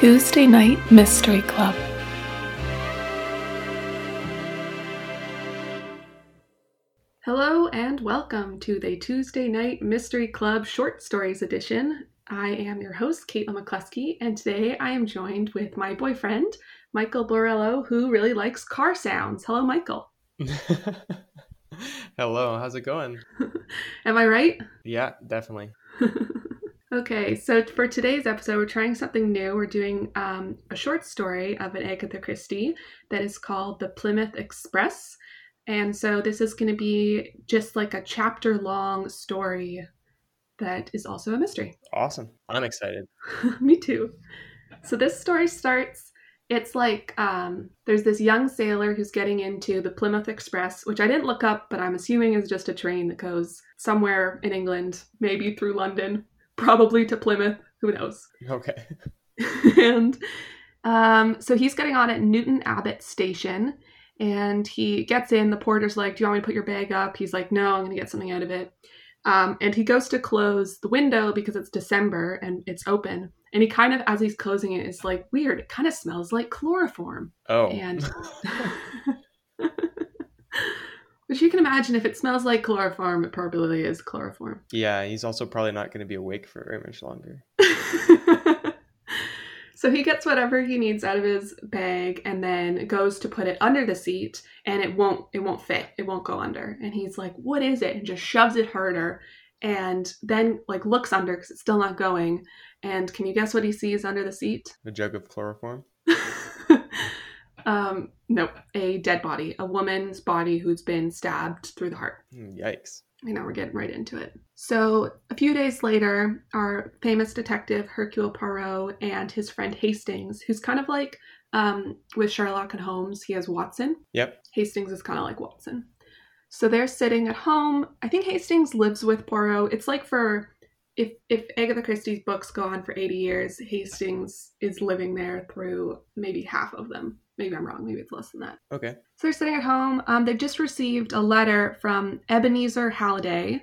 Tuesday Night Mystery Club. Hello and welcome to the Tuesday Night Mystery Club Short Stories Edition. I am your host, Caitlin McCluskey, and today I am joined with my boyfriend, Michael Borello, who really likes car sounds. Hello, Michael. Hello, how's it going? Am I right? Yeah, definitely. okay, so for today's episode, we're trying something new. We're doing um, a short story of an Agatha Christie that is called The Plymouth Express. And so this is going to be just like a chapter long story that is also a mystery. Awesome. I'm excited. Me too. So this story starts it's like um, there's this young sailor who's getting into the Plymouth Express, which I didn't look up, but I'm assuming is just a train that goes somewhere in England, maybe through London, probably to Plymouth. Who knows? Okay. and um, so he's getting on at Newton Abbot Station, and he gets in. The porter's like, "Do you want me to put your bag up?" He's like, "No, I'm going to get something out of it." Um, and he goes to close the window because it's December and it's open. And he kind of, as he's closing it, is like, weird. It kind of smells like chloroform. Oh. And which you can imagine if it smells like chloroform, it probably is chloroform. yeah, he's also probably not going to be awake for very much longer. so he gets whatever he needs out of his bag and then goes to put it under the seat and it won't it won't fit. It won't go under. And he's like, "What is it?" and just shoves it harder and then like looks under cuz it's still not going. And can you guess what he sees under the seat? A jug of chloroform? um nope, a dead body, a woman's body who's been stabbed through the heart. Hmm, Yikes. I know we're getting right into it. So, a few days later, our famous detective Hercule Poirot and his friend Hastings, who's kind of like um, with Sherlock and Holmes, he has Watson. Yep. Hastings is kind of like Watson. So they're sitting at home. I think Hastings lives with Poirot. It's like for if if Agatha Christie's books go on for 80 years, Hastings is living there through maybe half of them. Maybe I'm wrong. Maybe it's less than that. Okay. So they're sitting at home. Um, they've just received a letter from Ebenezer Halliday,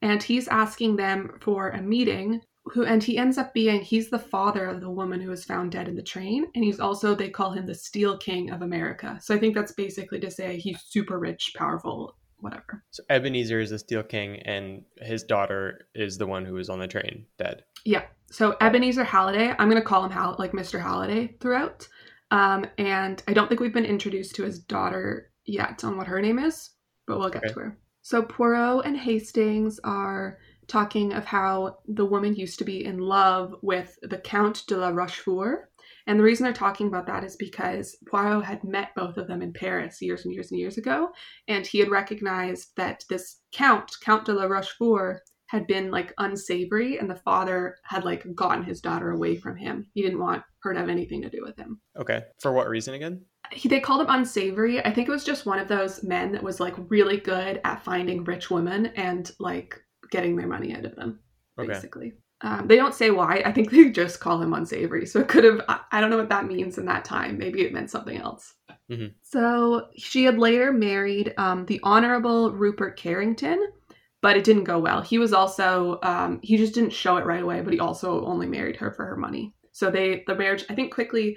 and he's asking them for a meeting. Who and he ends up being he's the father of the woman who was found dead in the train, and he's also they call him the Steel King of America. So I think that's basically to say he's super rich, powerful, whatever. So Ebenezer is the Steel King, and his daughter is the one who was on the train, dead. Yeah. So Ebenezer Halliday, I'm gonna call him Hall- like Mr. Halliday throughout. Um, and I don't think we've been introduced to his daughter yet on what her name is, but we'll get Okay. to her. So Poirot and Hastings are talking of how the woman used to be in love with the Count de la Rochefort. And the reason they're talking about that is because Poirot had met both of them in Paris years and years and years ago, and he had recognized that this Count, Count de la Rochefort, had been like unsavory, and the father had like gotten his daughter away from him. He didn't want her to have anything to do with him Okay. For what reason again? he, they called him unsavory. I think it was just one of those men that was like really good at finding rich women and like getting their money out of them, Okay. basically. Um, they don't say why. I think they just call him unsavory. So it could have, I, don't know what that means in that time. Maybe it meant something else. Mhm. So she had later married um, the Honorable Rupert Carrington, but it didn't go well. He was also, um, he just didn't show it right away, but he also only married her for her money. So they, the marriage, I think, quickly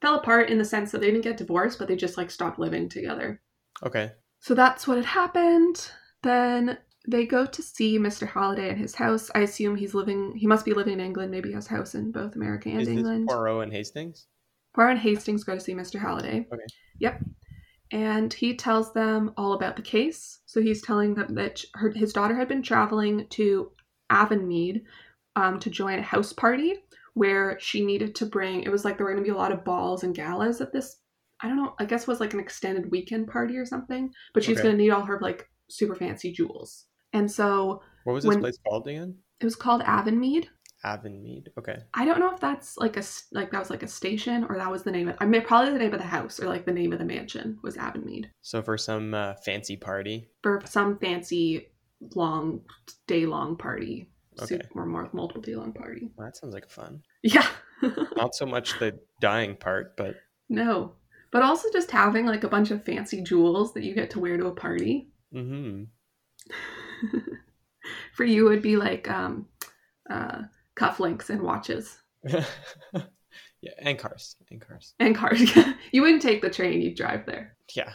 fell apart in the sense that they didn't get divorced, but they just like stopped living together. Okay. So that's what had happened. Then they go to see Mr. Halliday at his house. I assume he's living, he must be living in England. Maybe he has a house in both America and is England. this Poirot and Hastings? Poirot and Hastings go to see Mr. Halliday. Okay. Yep. And he tells them all about the case. So he's telling them that her, his daughter had been traveling to Avonmead um, to join a house party where she needed to bring, it was like there were going to be a lot of balls and galas at this, I don't know, I guess it was like an extended weekend party or something. But she's Okay. going to need all her like super fancy jewels. And so What was this When- place called again? it was called Avonmead. Avonmead. Okay. I don't know if that's like a like that was like a station or that was the name of I mean probably the name of the house or like the name of the mansion was Avonmead So for some uh, fancy party. for some fancy long day long party Okay. super, or more multiple day long party. Well, that sounds like fun. Yeah. Not so much the dying part, but no. But also just having like a bunch of fancy jewels that you get to wear to a party. hmm For you it would be like um uh cufflinks and watches. Yeah, and cars. And cars. And cars. you wouldn't take the train, you'd drive there. Yeah.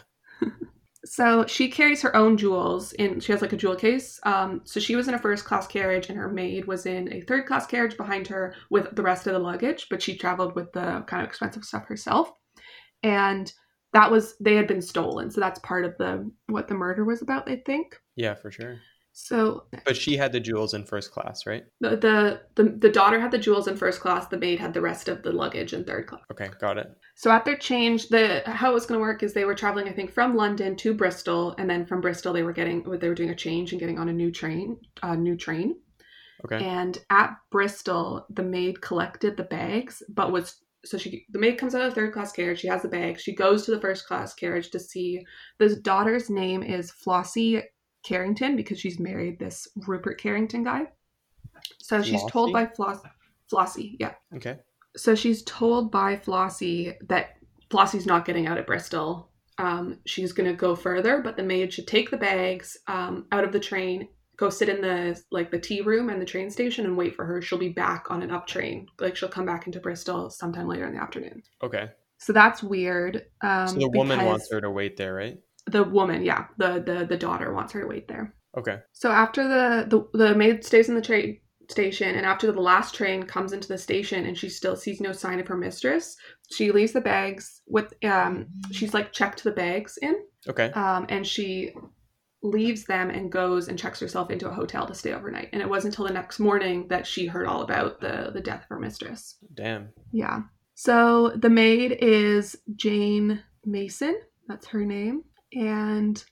So she carries her own jewels in she has like a jewel case. Um, so she was in a first class carriage and her maid was in a third class carriage behind her with the rest of the luggage, but she traveled with the kind of expensive stuff herself. And that was they had been stolen. So that's part of the what the murder was about, I think. Yeah, for sure. So But she had the jewels in first class, right? the, the the the daughter had the jewels in first class, the maid had the rest of the luggage in third class. Okay, got it. So at their change, the how it was going to work is they were traveling, I think, from London to Bristol, and then from Bristol they were getting what they were doing a change and getting on a new train, a new train. Okay. And at Bristol, the maid collected the bags, but was so she the maid comes out of the third class carriage. She has the bag She goes to the first class carriage to see the daughter's name is Flossie Carrington because she's married this Rupert Carrington guy. So she's told by Floss Flossie, yeah. Okay. So she's told by Flossie that Flossie's not getting out at Bristol. Um, she's going to go further, but the maid should take the bags um, out of the train, go sit in the like the tea room and the train station, and wait for her. She'll be back on an up train. Like she'll come back into Bristol sometime later in the afternoon. Okay. So that's weird. Um, So the woman because wants her to wait there, right? The woman, yeah, the the the daughter wants her to wait there. Okay. So after the, the the maid stays in the train station, and after the last train comes into the station, and she still sees no sign of her mistress, she leaves the bags with um she's like checked the bags in, Okay. um and she leaves them and goes and checks herself into a hotel to stay overnight. And it wasn't until the next morning that she heard all about the the death of her mistress. Damn. Yeah. So the maid is Jane Mason. That's her name. And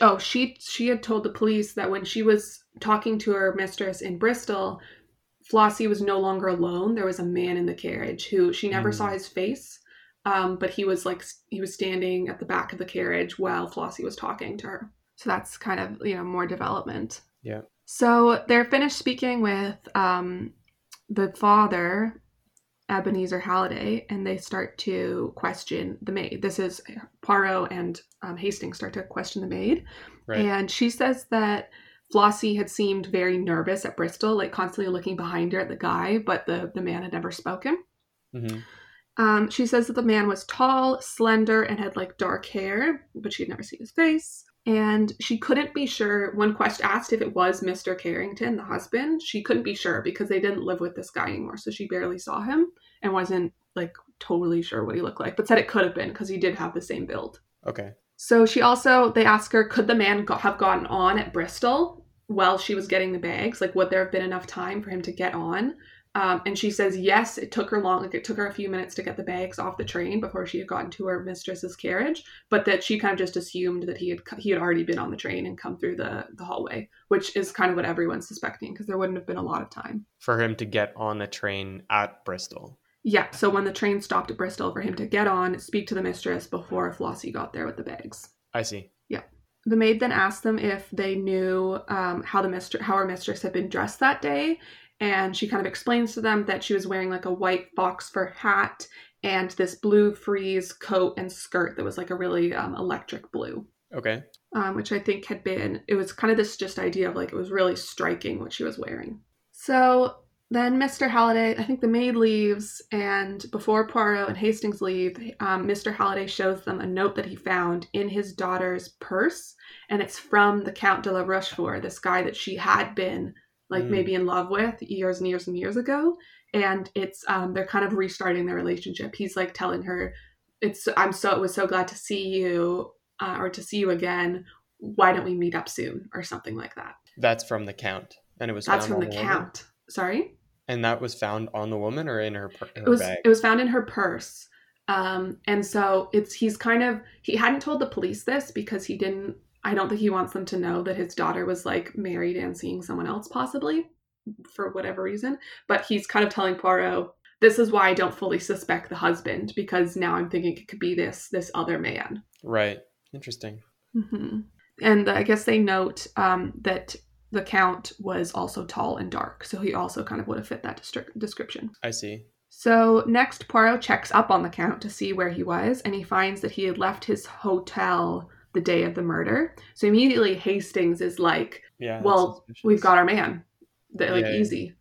oh, she she had told the police that when she was talking to her mistress in Bristol, Flossie was no longer alone. There was a man in the carriage who she never Mm. saw his face, um, but he was like he was standing at the back of the carriage while Flossie was talking to her. So that's kind of you know more development. Yeah. So they're finished speaking with um, the father, Ebenezer Halliday, and they start to question the maid. This is Poirot and um, Hastings start to question the maid, Right. and she says that Flossie had seemed very nervous at Bristol, like constantly looking behind her at the guy, but the the man had never spoken. hmm Um, she says that the man was tall, slender, and had like dark hair, but she had never seen his face. And she couldn't be sure. When Quest asked if it was Mr. Carrington, the husband, she couldn't be sure because they didn't live with this guy anymore. So she barely saw him and wasn't like totally sure what he looked like, but said it could have been because he did have the same build. Okay. So she also, they ask her, could the man go- have gotten on at Bristol while she was getting the bags? Like, would there have been enough time for him to get on? Um, and she says, yes, it took her long. Like, it took her a few minutes to get the bags off the train before she had gotten to her mistress's carriage. But that she kind of just assumed that he had he had already been on the train and come through the the hallway, which is kind of what everyone's suspecting because there wouldn't have been a lot of time. For him to get on the train at Bristol. Yeah. So when the train stopped at Bristol, for him to get on, speak to the mistress before Flossie got there with the bags. I see. Yeah. The maid then asked them if they knew um, how the mistress, how her mistress had been dressed that day, and she kind of explains to them that she was wearing like a white fox fur hat and this blue frieze coat and skirt that was like a really um, electric blue, Okay. um, which I think had been it was kind of this just idea of like it was really striking what she was wearing. So then Mr. Halliday, I think the maid leaves, and before Poirot and Hastings leave, um, Mr. Halliday shows them a note that he found in his daughter's purse, and it's from the Count de la Rochefort, this guy that she had been like Mm. maybe in love with years and years and years ago. And it's um, they're kind of restarting their relationship. He's like telling her, "It's I'm so it was so glad to see you, uh, or to see you again. Why don't we meet up soon, or something like that." That's from the count. And it was That's from the woman? Count. Sorry. And that was found on the woman or in her, per- her it was bag? it was found in her purse um and so it's he's kind of he hadn't told the police this because he didn't i don't think he wants them to know that his daughter was like married and seeing someone else possibly for whatever reason but he's kind of telling poirot this is why i don't fully suspect the husband because now i'm thinking it could be this this other man Right. Interesting. hmm and i guess they note um that the count was also tall and dark so he also kind of would have fit that description I see. So next, Poirot checks up on the Count to see where he was, and he finds that he had left his hotel the day of the murder. So immediately, Hastings is like, Yeah. "Well, suspicious. we've got our man, They're like Yeah, yeah. easy."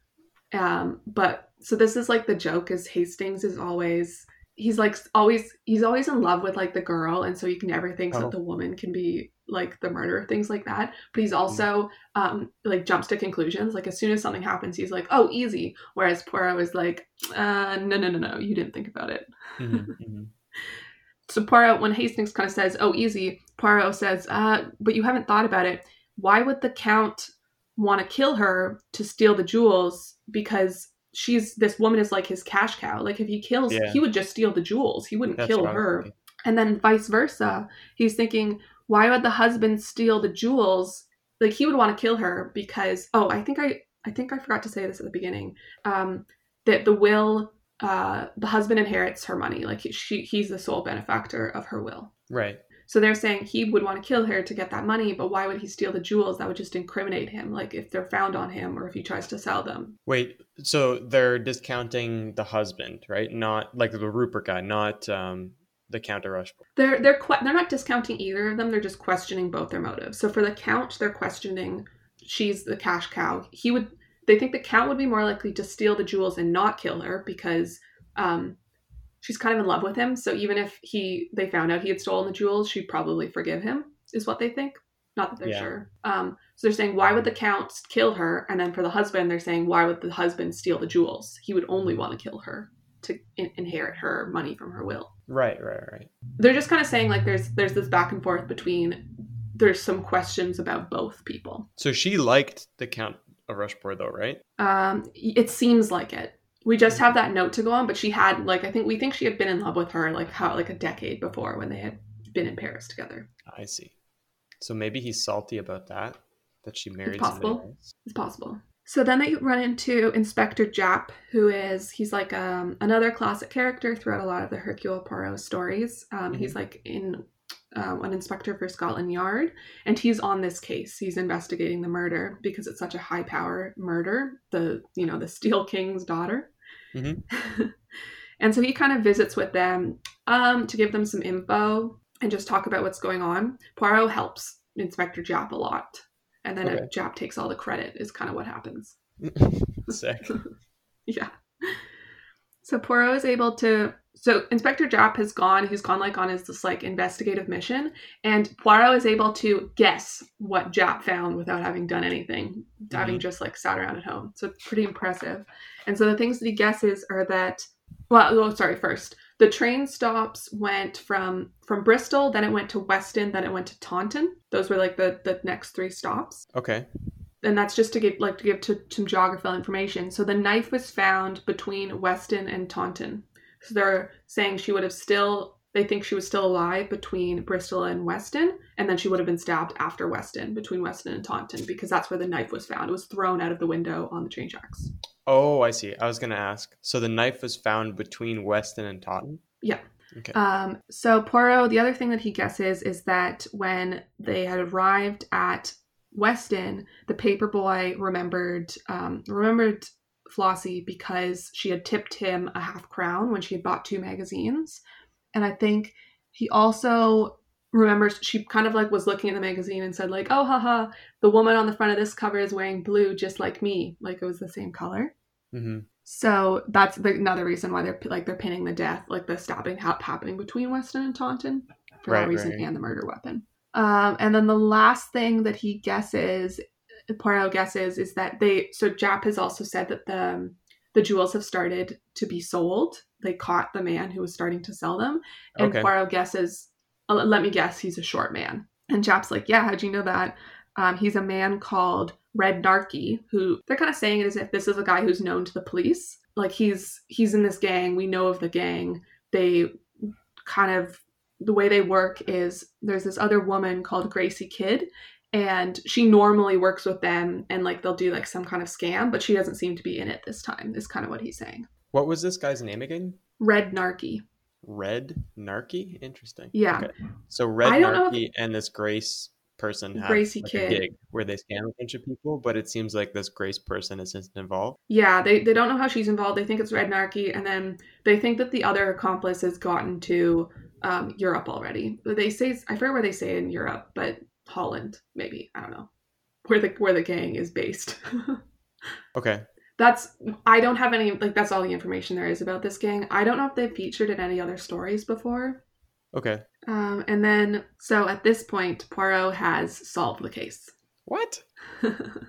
Um, but so this is like the joke is Hastings is always he's like always he's always in love with like the girl and so he never thinks Oh. that the woman can be like the murderer things like that but he's also um like jumps to conclusions like as soon as something happens he's like oh easy whereas Poirot is like uh no no no no you didn't think about it Mhm, mhm. so Poirot when Hastings kind of says oh easy Poirot says uh but you haven't thought about it. Why would the count want to kill her to steal the jewels? Because she's this woman is like his cash cow. Like if he kills Yeah. he would just steal the jewels. He wouldn't That's kill what I was her. thinking. and then vice versa. He's thinking why would the husband steal the jewels? Like he would want to kill her because oh i think i i think i forgot to say this at the beginning um that the will uh the husband inherits her money like he, she he's the sole benefactor of her will Right. so they're saying he would want to kill her to get that money but why would he steal the jewels that would just incriminate him like if they're found on him or if he tries to sell them Wait, so they're discounting the husband, right? Not like the Rupert guy, not um, the Count of Rushmore. they're they're que- they're not discounting either of them they're just questioning both their motives so for the count they're questioning she's the cash cow he would they think the count would be more likely to steal the jewels and not kill her because um she's kind of in love with him. So even if he they found out he had stolen the jewels she'd probably forgive him is what they think. Not that they're Yeah. sure. Um so they're saying why would the count kill her? And then for the husband they're saying why would the husband steal the jewels? He would only want to kill her to in- inherit her money from her will. Right, right, right. they're just kind of saying like there's there's this back and forth between there's some questions about both people. So she liked the Count of Rushmore, though, right? um it seems like it. We just have that note to go on but she had like i think we think she had been in love with her like how like a decade before when they had been in paris together. I see. So maybe he's salty about that, that she married possible. somebody it's possible. So then they run into inspector japp who is he's like um another classic character throughout a lot of the hercule poirot stories. Um he's like in um, an inspector for Scotland Yard, and he's on this case. He's investigating the murder because it's such a high power murder. The you know the Steel King's daughter, Mhm. and so he kind of visits with them um, to give them some info and just talk about what's going on. Poirot helps Inspector Japp a lot, and then Okay. Japp takes all the credit. Is kind of what happens. Sick. Yeah. So Poirot is able to. So Inspector Japp has gone. He's gone like on his this like investigative mission, and Poirot is able to guess what Japp found without having done anything, having mm-hmm. just like sat around at home. So it's pretty impressive. And so the things that he guesses are that. Well, oh, sorry. First, the train stops went from from Bristol, then it went to Weston, then it went to Taunton. Those were like the the next three stops Okay. And that's just to give like to give to some geographical information. So the knife was found between Weston and Taunton. So they're saying she would have still they think she was still alive between Bristol and Weston, and then she would have been stabbed after Weston, between Weston and Taunton, because that's where the knife was found. It was thrown out of the window on the train tracks. Oh, I see. I was going to ask. So the knife was found between Weston and Taunton? Yeah. Okay. Um, so Poirot, the other thing that he guesses is that when they had arrived at Weston, the paperboy remembered um, remembered Flossie because she had tipped him a half crown when she had bought two magazines, and I think he also remembers she kind of like was looking at the magazine and said like, "Oh, haha, the woman on the front of this cover is wearing blue just like me, like it was the same color." hmm So that's the, another reason why they're like they're pinning the death, like the stabbing ha- happening between Weston and Taunton for Right, that reason, right. and the murder weapon. Um, and then the last thing that he guesses, Poirot guesses, is that they. So Japp has also said that the um, the jewels have started to be sold. They caught the man who was starting to sell them, and Okay. Poirot guesses. uh, Let me guess, he's a short man. And Japp's like, "Yeah, how'd you know that?" Um, he's a man called Red Narky, who they're kind of saying it as if this is a guy who's known to the police. Like he's he's in this gang. We know of the gang. They kind of the way they work is there's this other woman called Gracie Kidd, and she normally works with them, and like they'll do like some kind of scam, but she doesn't seem to be in it this time. Is kind of what he's saying. What was this guy's name again? Red Narky. Red Narky? Interesting. Yeah. Okay. So Red I if- Narky and this Grace person have Gracie like, Kidd. a gig where they scam a bunch of people, but it seems like this Grace person isn't involved. Yeah, they, they don't know how she's involved. They think it's Red Narky, and then they think that the other accomplice has gotten to um, Europe already. They say I forget where they say in Europe, but Holland maybe I don't know where the where the gang is based. Okay. That's I don't have any like that's all the information there is about this gang. I don't know if they've featured in any other stories before. Okay. Um, and then so at this point, Poirot has solved the case. What?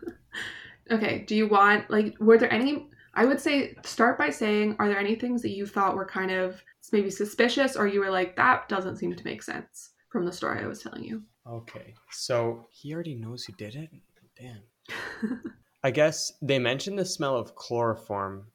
okay. Do you want like were there any? I would say start by saying, are there any things that you thought were kind of maybe suspicious, or you were like that doesn't seem to make sense from the story I was telling you? Okay. So he already knows who did it. Damn. I guess they mentioned the smell of chloroform,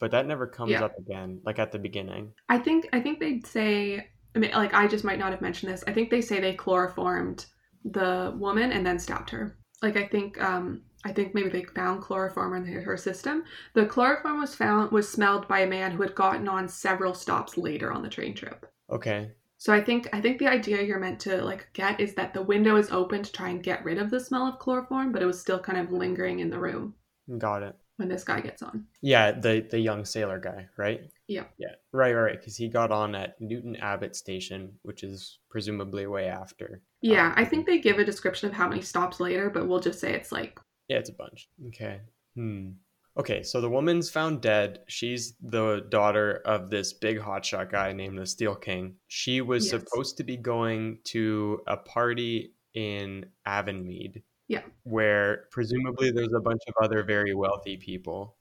but that never comes Yeah. up again, like at the beginning. I think I think they'd say I mean like I just might not have mentioned this. I think they say they chloroformed the woman and then stabbed her. Like I think um I think maybe they found chloroform in her- system. The chloroform was found was smelled by a man who had gotten on several stops later on the train trip. Okay. So I think I think the idea you're meant to like get is that the window is open to try and get rid of the smell of chloroform, but it was still kind of lingering in the room Got it. when this guy gets on. Yeah, the the young sailor guy, right? Yeah. Yeah. Right, right, because he got on at Newton Abbot Station, which is presumably way after. Yeah, Um, I think they give a description of how many stops later, but we'll just say it's like Yeah, it's a bunch. Okay. Hmm. Okay, so the woman's found dead. She's the daughter of this big hotshot guy named the Steel King. She was Yes. supposed to be going to a party in Avonmead. Yeah. Where presumably there's a bunch of other very wealthy people.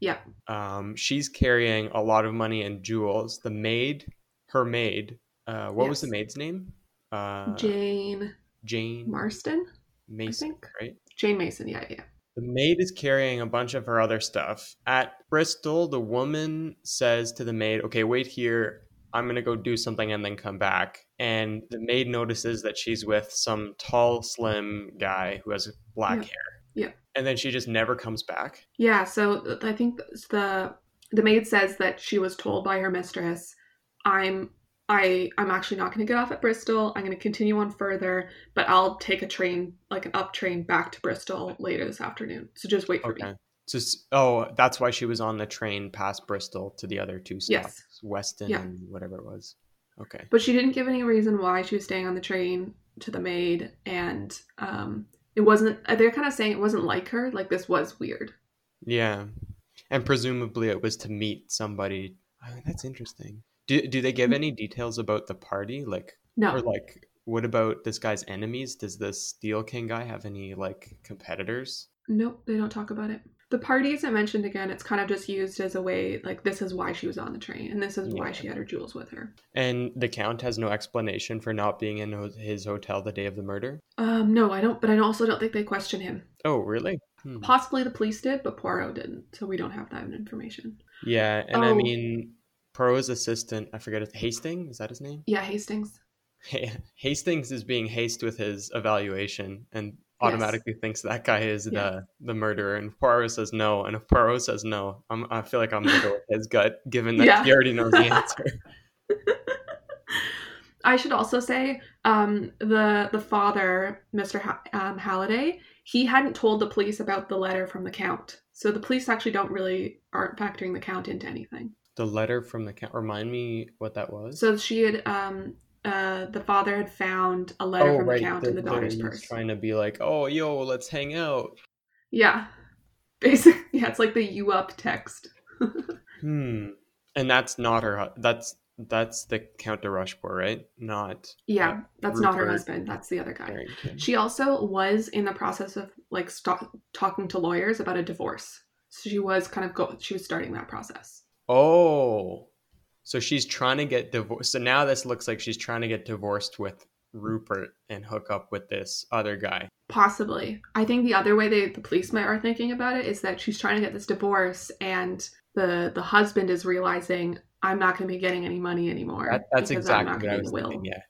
yeah, Um, she's carrying a lot of money and jewels. The maid, her maid, uh, what was the maid's name? Uh, Jane Jane Marston, Mason, think. right? Jane Mason. Yeah, yeah. The maid is carrying a bunch of her other stuff. At Bristol, the woman says to the maid, Okay, wait here. I'm going to go do something and then come back. And the maid notices that she's with some tall, slim guy who has black Yeah. hair. Yeah. And then she just never comes back. Yeah, so uh, I think the the maid says that she was told by her mistress, "I'm I I'm actually not going to get off at Bristol. I'm going to continue on further, but I'll take a train, like an up train, back to Bristol later this afternoon. So just wait for Okay. me." So, oh, that's why she was on the train past Bristol to the other two stops, Yes. Weston Yeah. and whatever it was. Okay. But she didn't give any reason why she was staying on the train to the maid, and um, it wasn't. They're kind of saying it wasn't like her. Like this was weird. Yeah. And presumably it was to meet somebody. That's interesting. Do, do they give any details about the party? Like, No, or like, what about this guy's enemies? Does this Steel King guy have any like competitors? Nope, they don't talk about it. The party isn't mentioned again. It's kind of just used as a way, like, this is why she was on the train, and this is why she had her jewels with her. And the Count has no explanation for not being in his hotel the day of the murder? Um, no, I don't, but I also don't think they question him. Oh, really? Hmm. Possibly the police did, but Poirot didn't, so we don't have that information. Yeah, and I Oh. mean, Poirot's assistant, I forget it, Hastings, is that his name? Yeah, Hastings. Hastings is being hasty with his evaluation and automatically thinks that guy is Yeah. the the murderer. And Poirot says no. And if Poirot says no, I'm, I feel like I'm gonna go with his gut, given that Yeah. he already knows the answer. I should also say, um, the the father, Mr. Ha- um, Halliday, he hadn't told the police about the letter from the count, so the police actually don't really aren't factoring the count into anything. The letter from the count. Remind me what that was. So she had, um, uh, the father had found a letter from the count in the daughter's purse. trying to be like, oh, yo, let's hang out. Yeah, basically, yeah, it's like the "you up" text. Hmm. And that's not her. That's that's the Count de Rushmore, right? Not Yeah, that's not her husband. That's the other guy. Harrington. She also was in the process of like st- talking to lawyers about a divorce. So she was kind of go. She was starting that process. Oh, so she's trying to get divorced. So now this looks like she's trying to get divorced with Rupert and hook up with this other guy. Possibly. I think the other way they, the police might are thinking about it is that she's trying to get this divorce, and the the husband is realizing I'm not going to be getting any money anymore. That, that's exactly what I was in the will. thinking. Yeah.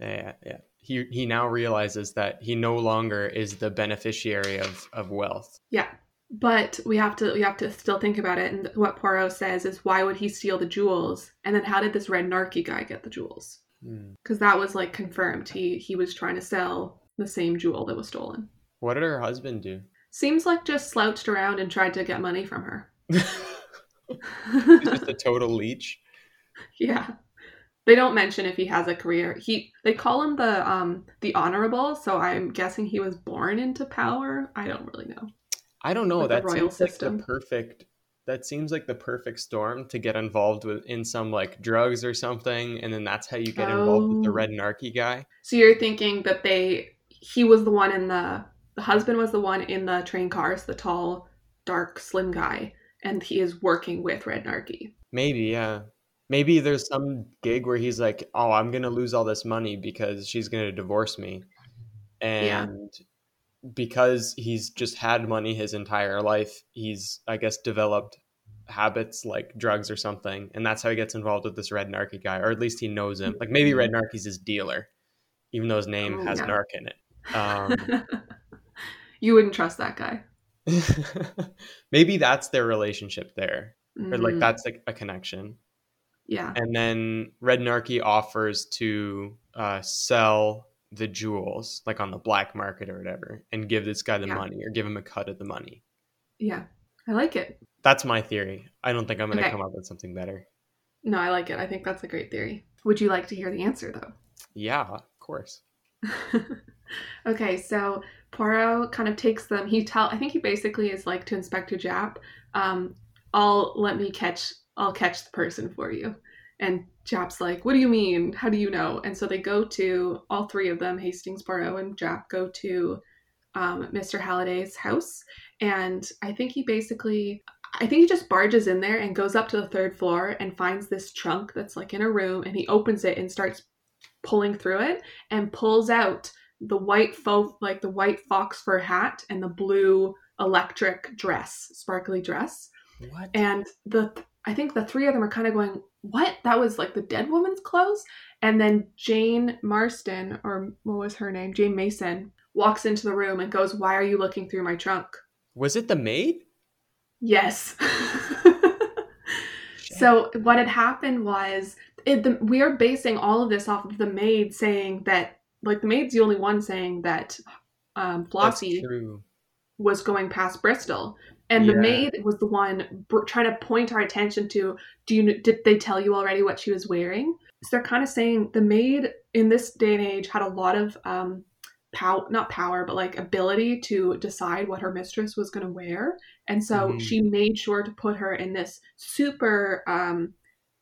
yeah, yeah, yeah. He he now realizes that he no longer is the beneficiary of of wealth. Yeah. But we have to we have to still think about it. And what Poirot says is, why would he steal the jewels? And then how did this red narky guy get the jewels? Hmm. Because that was like confirmed. He he was trying to sell the same jewel that was stolen. What did her husband do? Seems like just slouched around and tried to get money from her. He's just a total leech. yeah. They don't mention if he has a career. He they call him the um the honorable, so I'm guessing he was born into power. I don't really know. I don't know. That seems like the perfect. That seems like the perfect storm to get involved with in some like drugs or something, and then that's how you get involved with the Oh. red narky guy. So you're thinking that they he was the one in the the husband was the one in the train cars, the tall, dark, slim guy, and he is working with Red Narky. Maybe, yeah. Maybe there's some gig where he's like, "Oh, I'm gonna lose all this money because she's gonna divorce me," Yeah. Because he's just had money his entire life, he's, I guess, developed habits like drugs or something, and that's how he gets involved with this red narky guy, or at least he knows him. Like maybe red narky's his dealer, even though his name Oh, has yeah. narc in it. Um, you wouldn't trust that guy. maybe that's their relationship there, or like Mm, that's like a connection. yeah. and then Red Narky offers to uh, sell the jewels, like on the black market or whatever, and give this guy the Yeah. money or give him a cut of the money. Yeah. I like it. That's my theory. I don't think I'm going to Okay. come up with something better. No, I like it. I think that's a great theory. Would you like to hear the answer though? Yeah, of course. okay, so Poirot kind of takes them. He tell I think he basically is like to Inspector Japp, um, I'll let me catch I'll catch the person for you. And Japp's like, What do you mean? How do you know? And so they go to all three of them, Hastings, Poirot, and Japp go to um, Mr. Halliday's house. And I think he basically I think he just barges in there and goes up to the third floor and finds this trunk that's like in a room and he opens it and starts pulling through it and pulls out the white faux like the white fox fur hat and the blue electric dress sparkly dress What? and the i think the three of them are kind of going what? That was like the dead woman's clothes? And then jane marston or what was her name? Jane mason walks into the room and goes why are you looking through my trunk? Was it the maid? yes. So what had happened was it, the, we are basing all of this off of the maid saying that like the maid's the only one saying that um, Flossie was going past Bristol, and the maid was the one br- trying to point our attention to. Do you did they tell you already what she was wearing? So they're kind of saying the maid in this day and age had a lot of um, power, not power, but like ability to decide what her mistress was going to wear, and so Mhm. she made sure to put her in this super um,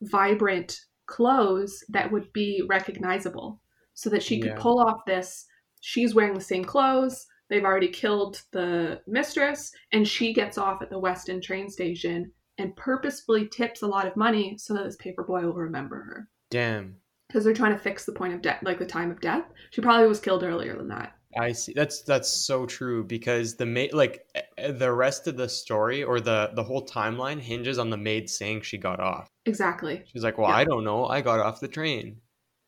vibrant clothes that would be recognizable, so that she could Yeah. pull off this. She's wearing the same clothes they've already killed the mistress and she gets off at the weston train station and purposefully tips a lot of money so that this paper boy will remember her Damn. because they're trying to fix the point of death like the time of death she probably was killed earlier than that I see. That's that's so true because the maid, like the rest of the story or the the whole timeline hinges on the maid saying she got off. exactly She's like, "Well, Yeah. I don't know. I got off the train."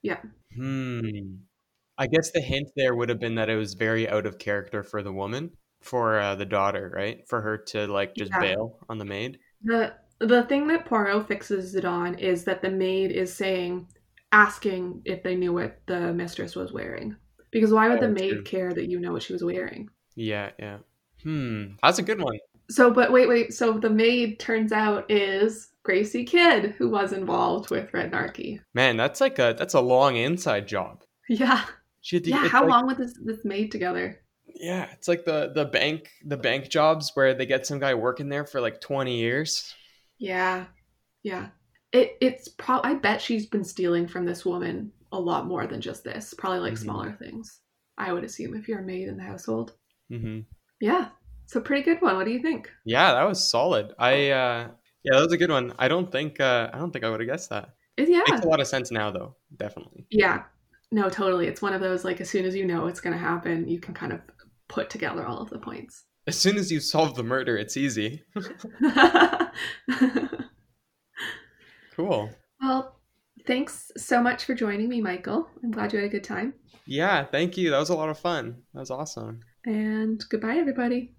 Yeah. Hmm. I guess the hint there would have been that it was very out of character for the woman, for uh, the daughter, right? For her to like just Yeah. bail on the maid. the the thing that poirot fixes it on is that the maid is saying asking if they knew what the mistress was wearing because why would the Oh, maid true. care that you know what she was wearing Yeah, yeah. Hmm. That's a good one. So, but wait, wait. So the maid turns out is Gracie Kidd, who was involved with Red Narky. Man, that's like a that's a long inside job. Yeah, She had to, yeah. How like- long was this this maid together? Yeah, it's like the the bank the bank jobs where they get some guy working there for like twenty years. Yeah, yeah. It it's pro. I bet she's been stealing from this woman a lot more than just this. Probably like Mhm. smaller things. I would assume if you're a maid in the household. hmm Yeah, it's a pretty good one. What do you think? Yeah, that was solid. I uh yeah, that was a good one. I don't think uh I don't think I would have guessed that. Yeah, Makes a lot of sense now though, definitely. yeah. No, totally. It's one of those like as soon as you know it's gonna happen, you can kind of put together all of the points. As soon as you solve the murder, it's easy. Cool. well, thanks so much for joining me, Michael. I'm glad you had a good time. Yeah, thank you. That was a lot of fun. That was awesome. And goodbye, everybody.